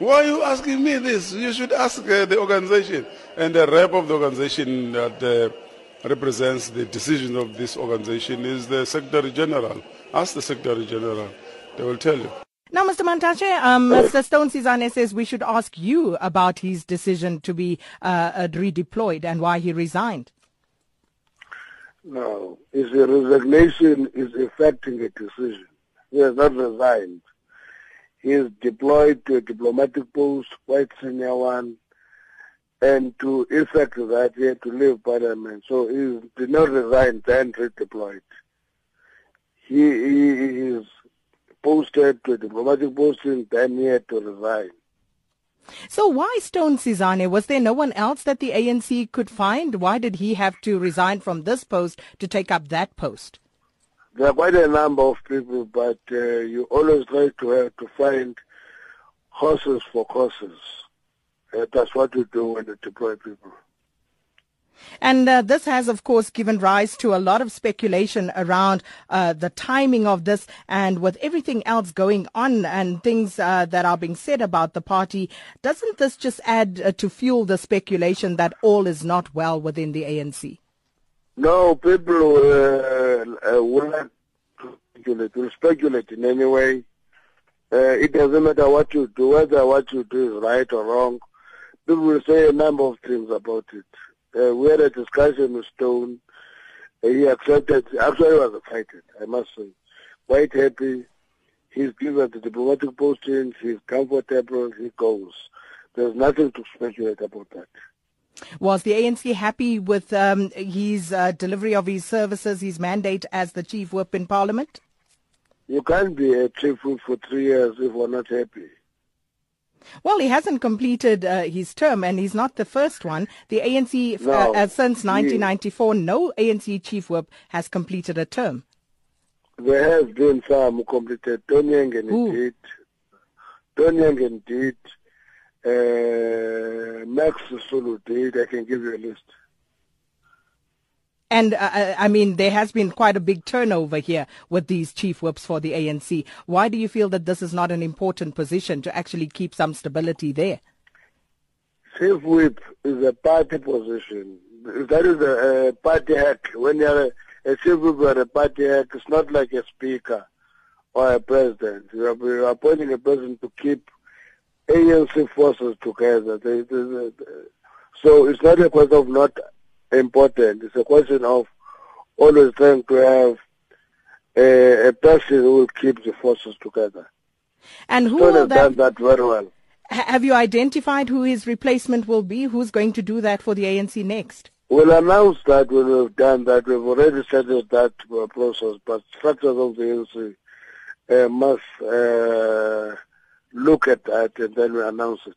Why are you asking me this? You should ask uh, the organization and the rep of the organization that uh, represents the decision of this organization is the Secretary General. Ask the Secretary General. They will tell you. Now, Mr. Mantashe, um, Mr. Stone Sizani says we should ask you about his decision to be uh, redeployed and why he resigned. No, his resignation is affecting a decision. He has not resigned. He is deployed to a diplomatic post, quite senior one, and to effect that he had to leave parliament. So he did not resign, then redeployed. He, he is posted to a diplomatic posting, then he had to resign. So why Stone Sizani? Was there no one else that the ANC could find? Why did he have to resign from this post to take up that post? There are quite a number of people, but uh, you always try to have to find horses for courses. Uh, that's what you do when you deploy people. And uh, this has, of course, given rise to a lot of speculation around uh, the timing of this and with everything else going on and things uh, that are being said about the party. Doesn't this just add uh, to fuel the speculation that all is not well within the ANC? No, people uh, uh, will not speculate, will speculate in any way. it doesn't matter what you do, whether what you do is right or wrong. People will say a number of things about it. Uh, we had a discussion with Stone. Uh, he accepted. Actually, I was excited, I must say. Quite happy. He's given the diplomatic posting. He's comfortable. He goes. There's nothing to speculate about that. Was the ANC happy with um, his uh, delivery of his services, his mandate as the chief whip in Parliament? You can't be a chief whip for three years if we're not happy. Well, he hasn't completed uh, his term, and he's not the first one. The ANC, uh, no, uh, since 1994, he, no ANC chief whip has completed a term. There has been some who completed. Tony Yengeni did. Tony Yengeni did. Uh, Max Sulu did. I can give you a list. And uh, uh, I mean, there has been quite a big turnover here with these chief whips for the ANC. Why do you feel that this is not an important position to actually keep some stability there? Chief whip is a party position. That is a, a party hack. When you're a, a chief whip or a party hack, it's not like a speaker or a president. You're, you're appointing a person to keep ANC forces together. They, they, they, so it's not a question of not important. It's a question of always trying to have a, a person who will keep the forces together. And who Stone will that, done that very well. Have you identified who his replacement will be? Who's going to do that for the ANC next? We'll announce that when we've done that. We've already started that process, but structures of the ANC uh, must uh, look at that and then we announce it.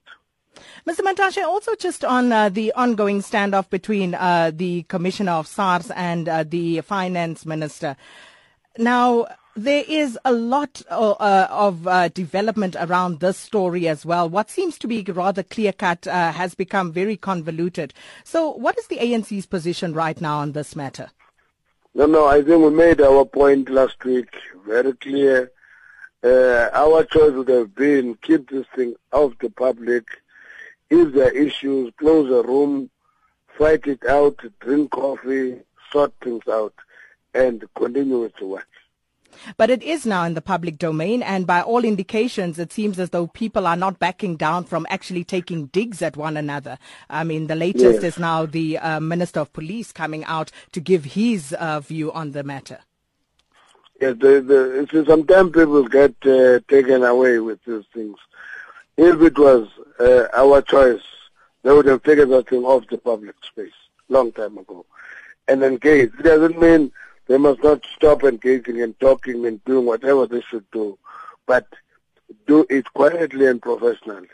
Mr. Mantashe, also just on uh, the ongoing standoff between uh, the Commissioner of SARS and uh, the Finance Minister. Now, there is a lot uh, uh, of uh, development around this story as well. What seems to be rather clear cut has become very convoluted. So, what is the ANC's position right now on this matter? No, no, I think we made our point last week very clear. Our choice would have been keep this thing off the public if there are issues, close the room, fight it out, drink coffee, sort things out, and continue with the work. But it is now in the public domain, and by all indications, it seems as though people are not backing down from actually taking digs at one another. I mean, the latest yes. is now the uh, Minister of Police coming out to give his uh, view on the matter. Yes, the, the, sometimes people get uh, taken away with these things. If it was uh, our choice, they would have taken that thing off the public space long time ago and engage. It doesn't mean they must not stop engaging and talking and doing whatever they should do, but do it quietly and professionally.